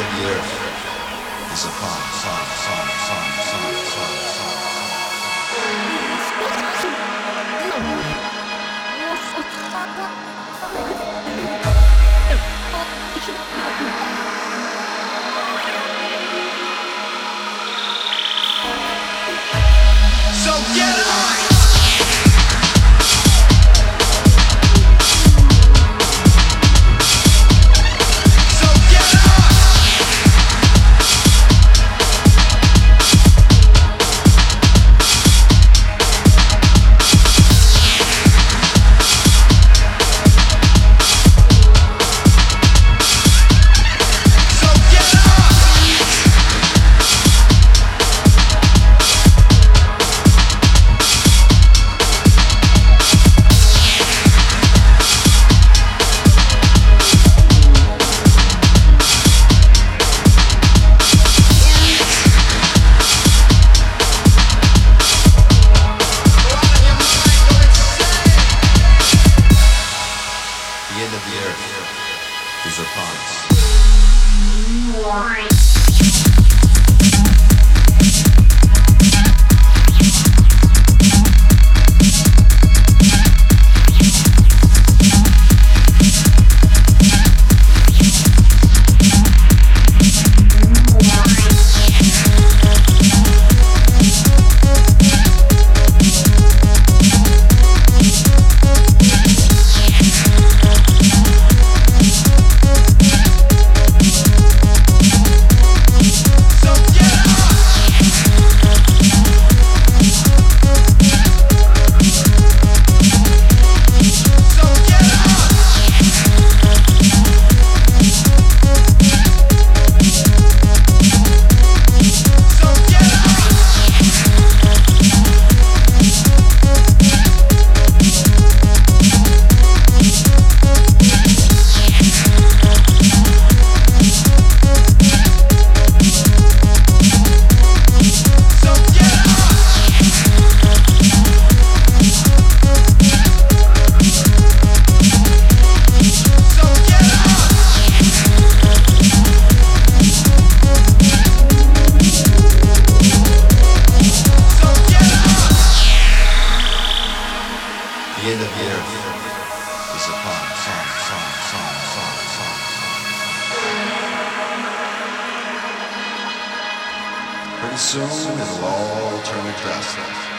of the earth is upon, upon, upon, upon, upon, upon. end of the earth is upon us. the end of the earth is upon us. Pretty soon it'll all turn to dust.